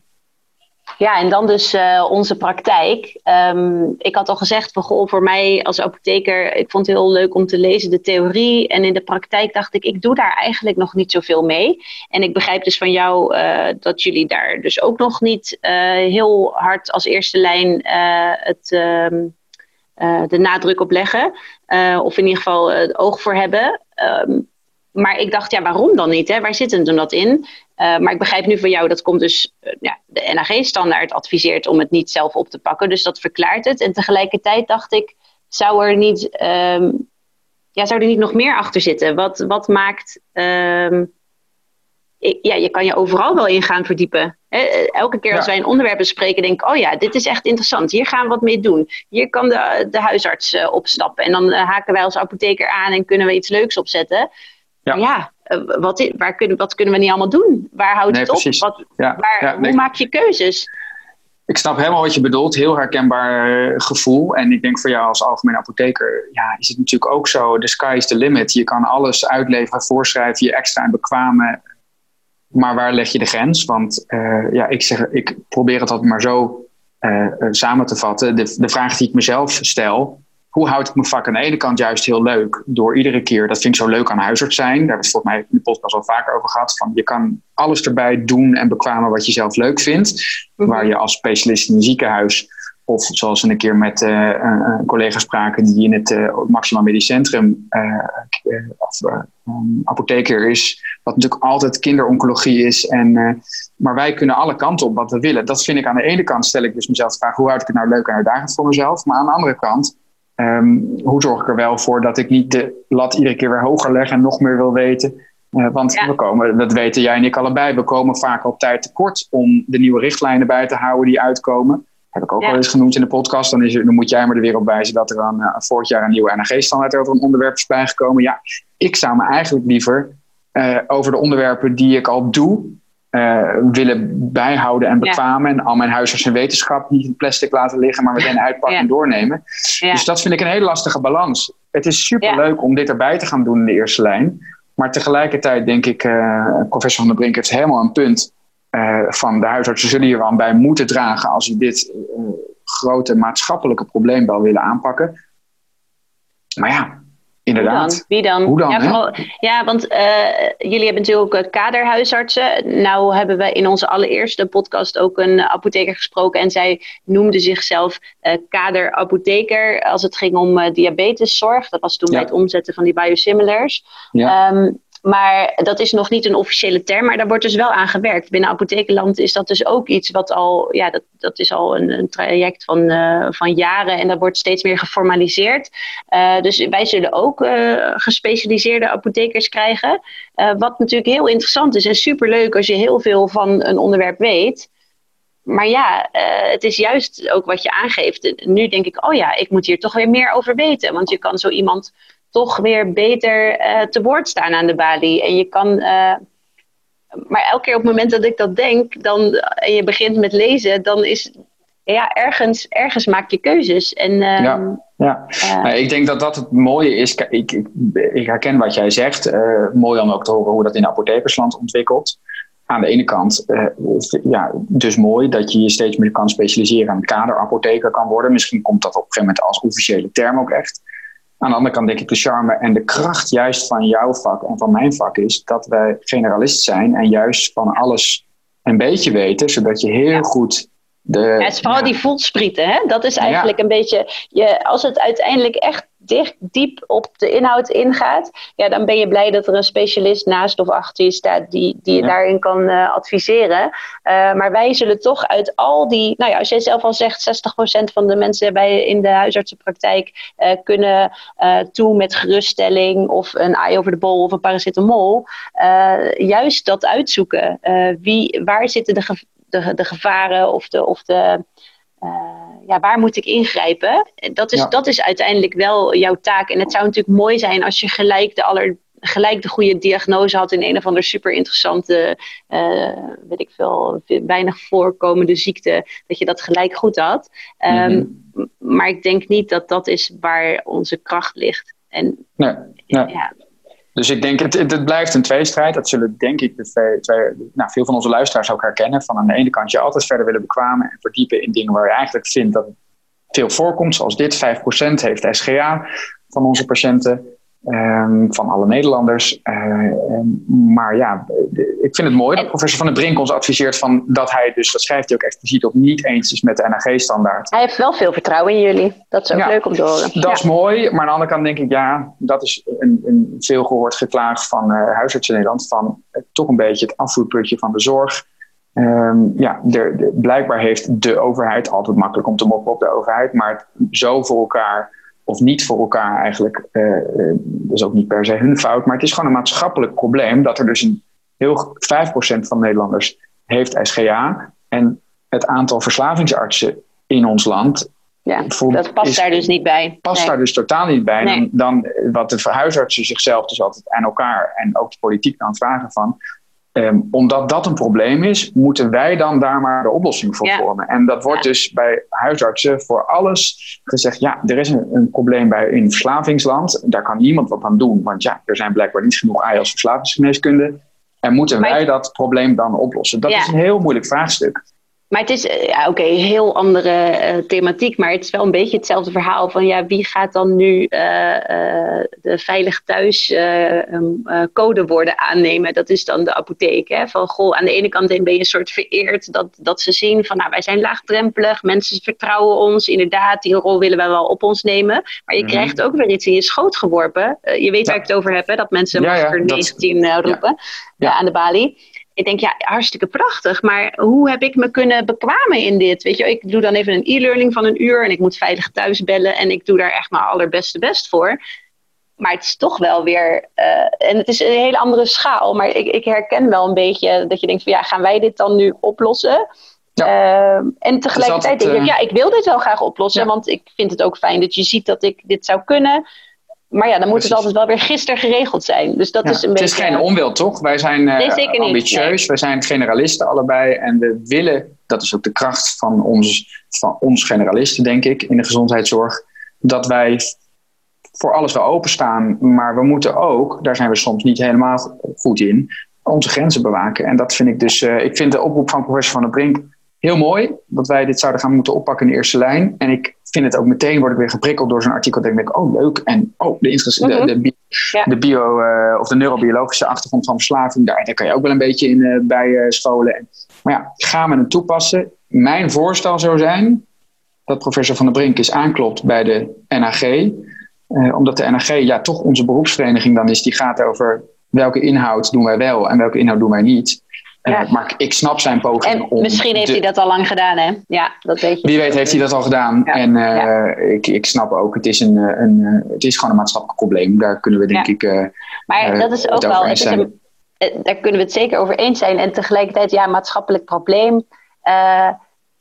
Ja, en dan dus eh, onze praktijk. Ehm, ik had al gezegd, voor mij als apotheker, ik vond het heel leuk om te lezen de theorie. En in de praktijk dacht ik, ik doe daar eigenlijk nog niet zoveel mee. En ik begrijp dus van jou eh, dat jullie daar dus ook nog niet eh, heel hard als eerste lijn het, ehm, eh, de nadruk op leggen. Of in ieder geval het oog voor hebben. Ehm, maar ik dacht, ja, waarom dan niet? Hè? Waar zit hem dan dat in? Uh, maar ik begrijp nu van jou, dat komt dus, uh, ja, de NAG-standaard adviseert om het niet zelf op te pakken. Dus dat verklaart het. En tegelijkertijd dacht ik, zou er niet, um, ja, zou er niet nog meer achter zitten? Wat, wat maakt, um, ik, ja, je kan je overal wel in gaan verdiepen. Hè? Elke keer als wij een onderwerp bespreken, denk ik, oh ja, dit is echt interessant. Hier gaan we wat mee doen. Hier kan de, de huisarts uh, opstappen. En dan haken wij als apotheker aan en kunnen we iets leuks opzetten. Ja, ja uh, wat, waar kunnen, wat kunnen we niet allemaal doen? Waar houdt nee, het op? Wat, ja, waar, ja, hoe nee. maak je keuzes? Ik snap helemaal wat je bedoelt. Heel herkenbaar uh, gevoel. En ik denk voor jou als algemeen apotheker, ja, is het natuurlijk ook zo. The sky is the limit. Je kan alles uitleveren, voorschrijven, je extra en bekwamen. Maar waar leg je de grens? Want uh, ja, ik, zeg, ik probeer het altijd maar zo uh, samen te vatten. De, de vraag die ik mezelf stel, hoe houd ik mijn vak aan de ene kant juist heel leuk? Door iedere keer, dat vind ik zo leuk aan huisarts zijn. Daar hebben we het volgens mij in de podcast al vaker over gehad. Van je kan alles erbij doen en bekwamen wat je zelf leuk vindt. -hmm. Waar je als specialist in een ziekenhuis, of zoals we een keer met uh, een collega spraken die in het uh, Maxima Medisch Centrum uh, of, um, apotheker is. Wat natuurlijk altijd kinderoncologie is. En, maar wij kunnen alle kanten op wat we willen. Dat vind ik aan de ene kant, stel ik dus mezelf de vraag, hoe houd ik het nou leuk en uitdagend voor mezelf? Maar aan de andere kant, Ehm, hoe zorg ik er wel voor dat ik niet de lat iedere keer weer hoger leg en nog meer wil weten? Uh, want we komen, dat weten jij en ik allebei, we komen vaak op tijd tekort om de nieuwe richtlijnen bij te houden die uitkomen. Heb ik ook ja. al eens genoemd in de podcast. Dan, is er, dan moet jij me er weer op wijzen dat er aan, uh, vorig jaar een nieuwe NAG-standaard over een onderwerp is bijgekomen. Ja, ik zou me eigenlijk liever uh, over de onderwerpen die ik al doe, uh, willen bijhouden en bekwamen. Ja. En al mijn huisarts en wetenschap niet in plastic laten liggen, maar meteen uitpakken ja. en doornemen. Ja. Dus dat vind ik een hele lastige balans. Het is super leuk om dit erbij te gaan doen in de eerste lijn. Maar tegelijkertijd denk ik, uh, professor Van der Brink heeft helemaal een punt. Uh, van de huisartsen zullen hier wel bij moeten dragen als ze dit grote maatschappelijke probleem wel willen aanpakken. Maar ja, Inderdaad. Wie dan? Hoe dan? Ja, vooral, ja want uh, jullie hebben natuurlijk ook kaderhuisartsen. Nou hebben we in onze allereerste podcast ook een apotheker gesproken. En zij noemde zichzelf uh, kaderapotheker als het ging om uh, diabeteszorg. Dat was toen ja. bij het omzetten van die biosimilars. Ja. Um, maar dat is nog niet een officiële term, maar daar wordt dus wel aan gewerkt. Binnen apothekenland is dat dus ook iets wat al, ja, dat, dat is al een, een traject van, uh, van jaren en dat wordt steeds meer geformaliseerd. Uh, dus wij zullen ook uh, gespecialiseerde apothekers krijgen. wat natuurlijk heel interessant is en superleuk als je heel veel van een onderwerp weet. Maar ja, het is juist ook wat je aangeeft. Nu denk ik, oh ja, ik moet hier toch weer meer over weten. Want je kan zo iemand toch weer beter uh, te woord staan aan de balie. En je kan. Uh, maar elke keer op het moment dat ik dat denk, dan, en je begint met lezen, dan is. Ja, ergens, ergens maak je keuzes. En, uh, ja, ja. Nou, ik denk dat dat het mooie is. Ik, ik, ik herken wat jij zegt. mooi om ook te horen hoe dat in apothekersland ontwikkelt aan de ene kant, uh, ja, dus mooi dat je je steeds meer kan specialiseren en kaderapotheker kan worden. Misschien komt dat op een gegeven moment als officiële term ook echt. Aan de andere kant denk ik de charme en de kracht juist van jouw vak en van mijn vak is dat wij generalist zijn en juist van alles een beetje weten, zodat je heel ja. goed de. Ja, het is vooral ja. die voelsprieten, hè? Dat is eigenlijk een beetje. Je, als het uiteindelijk echt dicht, diep op de inhoud ingaat, ja, dan ben je blij dat er een specialist naast of achter je staat die, die je ja. daarin kan uh, adviseren. Uh, maar wij zullen toch uit al die, nou ja, als jij zelf al zegt, 60% van de mensen bij in de huisartsenpraktijk uh, kunnen toe met geruststelling of een eye over de bol of een paracetamol. juist dat uitzoeken. wie, waar zitten de, ge de, de gevaren of de. Of de ja, waar moet ik ingrijpen? Dat is, ja. dat is uiteindelijk wel jouw taak. En het zou natuurlijk mooi zijn als je gelijk de, aller, gelijk de goede diagnose had in een of andere super interessante, uh, weet ik veel, weinig voorkomende ziekte, dat je dat gelijk goed had. Um, mm-hmm. Maar ik denk niet dat dat is waar onze kracht ligt. En, nee, nee. Ja. Dus ik denk, het, het, blijft een tweestrijd. Dat zullen denk ik de twee, nou, veel van onze luisteraars ook herkennen. Van aan de ene kant je altijd verder willen bekwamen en verdiepen in dingen waar je eigenlijk vindt dat veel voorkomt. Zoals dit, 5% heeft SGA van onze patiënten. Um, van alle Nederlanders. Uh, maar ja, ik vind het mooi dat professor Van der Brink ons adviseert van dat hij dus, dat schrijft hij ook expliciet op, niet eens is met de NAG-standaard. Hij heeft wel veel vertrouwen in jullie. Dat is ook ja, leuk om te horen. Dat ja. is mooi, maar aan de andere kant denk ik, ja, dat is een, een veel gehoord geklaag van uh, huisartsen in Nederland, van uh, toch een beetje het afvoerputje van de zorg. Um, ja, de, blijkbaar heeft de overheid, altijd makkelijk om te moppen op de overheid, maar zo voor elkaar of niet voor elkaar eigenlijk. Uh, dat is ook niet per se hun fout. Maar het is gewoon een maatschappelijk probleem dat er dus een heel 5% van Nederlanders heeft SGA. En het aantal verslavingsartsen in ons land. Ja, dat past is, daar dus niet bij. Past nee. daar dus totaal niet bij. Nee. Dan, dan wat de huisartsen zichzelf dus altijd aan elkaar en ook de politiek dan vragen van Um, omdat dat een probleem is, moeten wij dan daar maar de oplossing voor ja. vormen. En dat wordt ja. dus bij huisartsen voor alles gezegd: ja, er is een, een, probleem bij in verslavingsland. Daar kan niemand wat aan doen, want ja, er zijn blijkbaar niet genoeg AIOS verslavingsgeneeskunde. En moeten maar, wij dat probleem dan oplossen? Dat ja. is een heel moeilijk vraagstuk. Maar het is, ja, oké, okay, heel andere uh, thematiek, maar het is wel een beetje hetzelfde verhaal van, ja, wie gaat dan nu uh, uh, de veilig thuis um, codewoorden aannemen? Dat is dan de apotheek, hè? Van, goh, aan de ene kant ben je een soort vereerd dat, dat ze zien van, nou, wij zijn laagdrempelig, mensen vertrouwen ons, inderdaad, die rol willen wij wel op ons nemen. Maar je mm-hmm. krijgt ook weer iets in je schoot geworpen. je weet ja. waar ik het over heb, hè? Dat mensen ja, masker ja, 19 roepen ja. aan de balie. Ik denk, ja, hartstikke prachtig. Maar hoe heb ik me kunnen bekwamen in dit? Weet je, ik doe dan even een e-learning van een uur en ik moet veilig thuis bellen en ik doe daar echt mijn allerbeste best voor. Maar het is toch wel weer, uh, en het is een hele andere schaal, maar ik, ik, herken wel een beetje dat je denkt van ja, gaan wij dit dan nu oplossen? Ja. Uh, en tegelijkertijd denk ik, uh, ja, ik wil dit wel graag oplossen, want ik vind het ook fijn dat je ziet dat ik dit zou kunnen. Maar ja, dan moet het altijd wel weer gisteren geregeld zijn. Dus dat is een het beetje... is geen onwil, toch? Wij zijn uh, ambitieus, nee. wij zijn generalisten allebei. En we willen, dat is ook de kracht van ons, van ons generalisten, denk ik, in de gezondheidszorg. Dat wij voor alles wel openstaan. Maar we moeten ook, daar zijn we soms niet helemaal goed in, onze grenzen bewaken. En dat vind ik dus, uh, ik vind de oproep van professor Van der Brink heel mooi. Dat wij dit zouden gaan moeten oppakken in de eerste lijn. En ik vind het ook meteen, word ik weer geprikkeld door zo'n artikel. denk ik, oh leuk. En oh, de, de, de, ja. de bio, uh, of de neurobiologische achtergrond van verslaving, daar, daar kan je ook wel een beetje in uh, bij uh, scholen. Maar ja, gaan we het toepassen? Mijn voorstel zou zijn dat professor Van der Brink eens aanklopt bij de NAG. omdat de NAG ja toch onze beroepsvereniging dan is, die gaat over welke inhoud doen wij wel en welke inhoud doen wij niet. Ja. Uh, maar ik snap zijn poging. En om misschien heeft de... hij dat al lang gedaan, hè? Ja, dat weet je. Wie weet heeft hij dat al gedaan. Ja. En uh, ja. ik, ik snap ook, het is, een, een, het is gewoon een maatschappelijk probleem. Daar kunnen we denk ik. Uh, maar dat is ook wel. Het is een, daar kunnen we het zeker over eens zijn. En tegelijkertijd, ja, maatschappelijk probleem.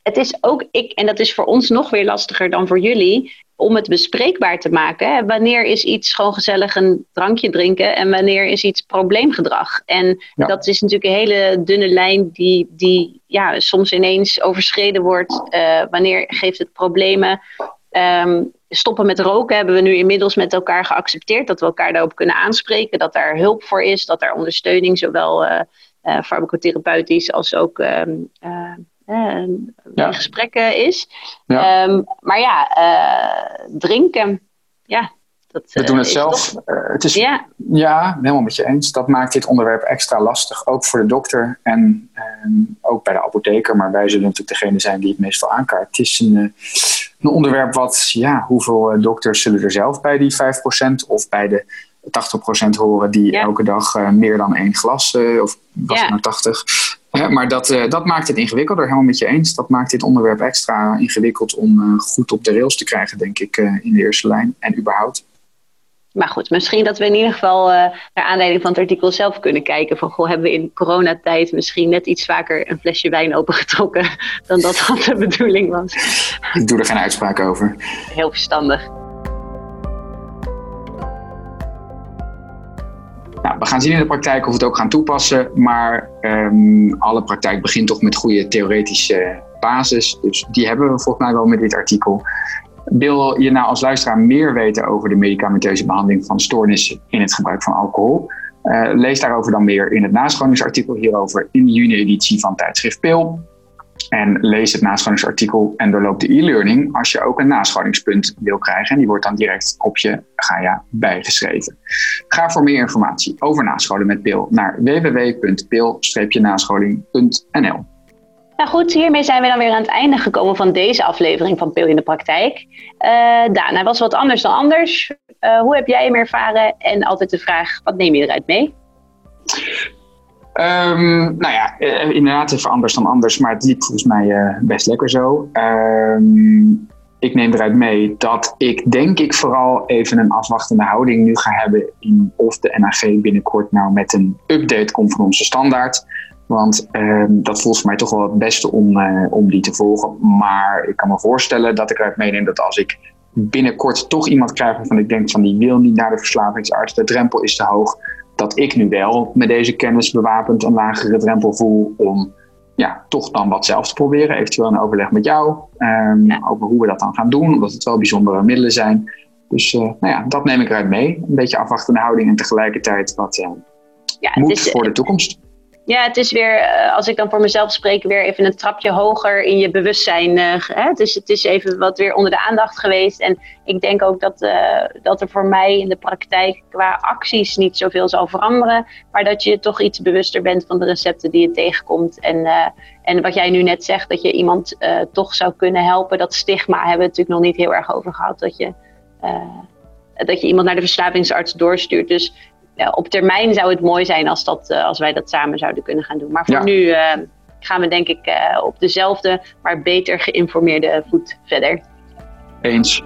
het is ook, ik, en dat is voor ons nog weer lastiger dan voor jullie om het bespreekbaar te maken. Wanneer is iets gewoon gezellig een drankje drinken en wanneer is iets probleemgedrag? En ja. dat is natuurlijk een hele dunne lijn die, die ja, soms ineens overschreden wordt. Uh, wanneer geeft het problemen? Um, stoppen met roken hebben we nu inmiddels met elkaar geaccepteerd. Dat we elkaar daarop kunnen aanspreken. Dat daar hulp voor is. Dat er ondersteuning, zowel uh, uh, farmacotherapeutisch als ook um, uh, ja. in gesprekken is. Ja. Um, maar ja, uh, drinken, ja. Dat, We doen het zelf. Toch... het is, ja. ja, helemaal met je eens. Dat maakt dit onderwerp extra lastig, ook voor de dokter en ook bij de apotheker. Maar wij zullen natuurlijk degene zijn die het meestal aankaart. Het is een, een onderwerp wat, ja, hoeveel dokters zullen er zelf bij die 5% of bij de 80% horen die ja. elke dag uh, meer dan één glas, uh, of was ja. het nou 80. Uh, maar dat, dat maakt het ingewikkelder, helemaal met je eens. Dat maakt dit onderwerp extra ingewikkeld om goed op de rails te krijgen, denk ik, in de eerste lijn en überhaupt. Maar goed, misschien dat we in ieder geval naar aanleiding van het artikel zelf kunnen kijken. Van goh, hebben we in coronatijd misschien net iets vaker een flesje wijn opengetrokken dan dat dat de bedoeling was. Ik doe er geen uitspraak over. Heel verstandig. Nou, we gaan zien in de praktijk of we het ook gaan toepassen. Maar um, alle praktijk begint toch met goede theoretische basis. Dus die hebben we volgens mij wel met dit artikel. Wil je nou als luisteraar meer weten over de medicamenteuze behandeling van stoornissen in het gebruik van alcohol? Uh, lees daarover dan meer in het nascholingsartikel hierover in de juni-editie van tijdschrift Pil. En lees het nascholingsartikel en doorloop de e-learning als je ook een nascholingspunt wil krijgen. En die wordt dan direct op je Gaia bijgeschreven. Ga voor meer informatie over nascholen met Pil naar www.pil-nascholing.nl. Nou goed, hiermee zijn we dan weer aan het einde gekomen van deze aflevering van Pil in de Praktijk. Uh, was wat anders dan anders. Uh, hoe heb jij hem ervaren? En altijd de vraag, wat neem je eruit mee? Um, nou ja, uh, inderdaad even anders dan anders, maar het liep volgens mij uh, best lekker zo. Um, ik neem eruit mee dat ik denk ik vooral even een afwachtende houding nu ga hebben in of de NAG binnenkort nou met een update komt van onze standaard. Want um, dat voelt mij toch wel het beste om, uh, om die te volgen. Maar ik kan me voorstellen dat ik eruit meeneem dat als ik binnenkort toch iemand krijg waarvan ik denk van die wil niet naar de verslavingsarts, de drempel is te hoog dat ik nu wel met deze kennis bewapend een lagere drempel voel om ja, toch dan wat zelf te proberen. Eventueel een overleg met jou um, ja. over hoe we dat dan gaan doen, omdat het wel bijzondere middelen zijn. Dus uh, nou ja, dat neem ik eruit mee. Een beetje afwachtende houding en tegelijkertijd wat uh, ja, moet is, voor de toekomst. Ja, het is weer, eh, als ik dan voor mezelf spreek, weer even een trapje hoger in je bewustzijn. Uh, hè? Dus het is even wat weer onder de aandacht geweest. En ik denk ook dat, uh, dat er voor mij in de praktijk qua acties niet zoveel zal veranderen. Maar dat je toch iets bewuster bent van de recepten die je tegenkomt. En, en wat jij nu net zegt, dat je iemand toch zou kunnen helpen. Dat stigma hebben we natuurlijk nog niet heel erg over gehad. Dat je, dat je iemand naar de verslavingsarts doorstuurt. Dus op termijn zou het mooi zijn als, dat, als wij dat samen zouden kunnen gaan doen. Maar voor nu gaan we denk ik op dezelfde, maar beter geïnformeerde voet verder. Eens.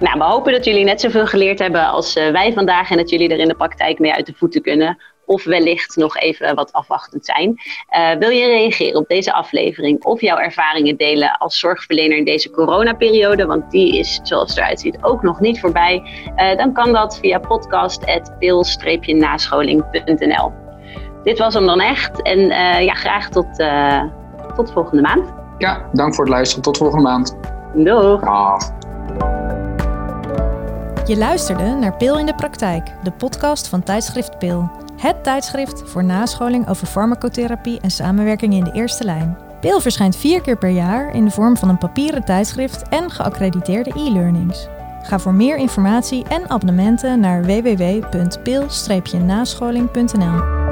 Nou, we hopen dat jullie net zoveel geleerd hebben als wij vandaag en dat jullie er in de praktijk mee uit de voeten kunnen. Of wellicht nog even wat afwachtend zijn. Uh, wil je reageren op deze aflevering of jouw ervaringen delen als zorgverlener in deze coronaperiode? Want die is, zoals het eruit ziet, ook nog niet voorbij. Uh, dan kan dat via podcast.pil-nascholing.nl. Dit was hem dan echt. En ja, graag tot, tot volgende maand. Ja, dank voor het luisteren. Tot volgende maand. Doeg. Dag. Je luisterde naar Pil in de Praktijk, de podcast van tijdschrift Pil. Het tijdschrift voor nascholing over farmacotherapie en samenwerking in de eerste lijn. Pil verschijnt vier keer per jaar in de vorm van een papieren tijdschrift en geaccrediteerde e-learnings. Ga voor meer informatie en abonnementen naar www.pil-nascholing.nl.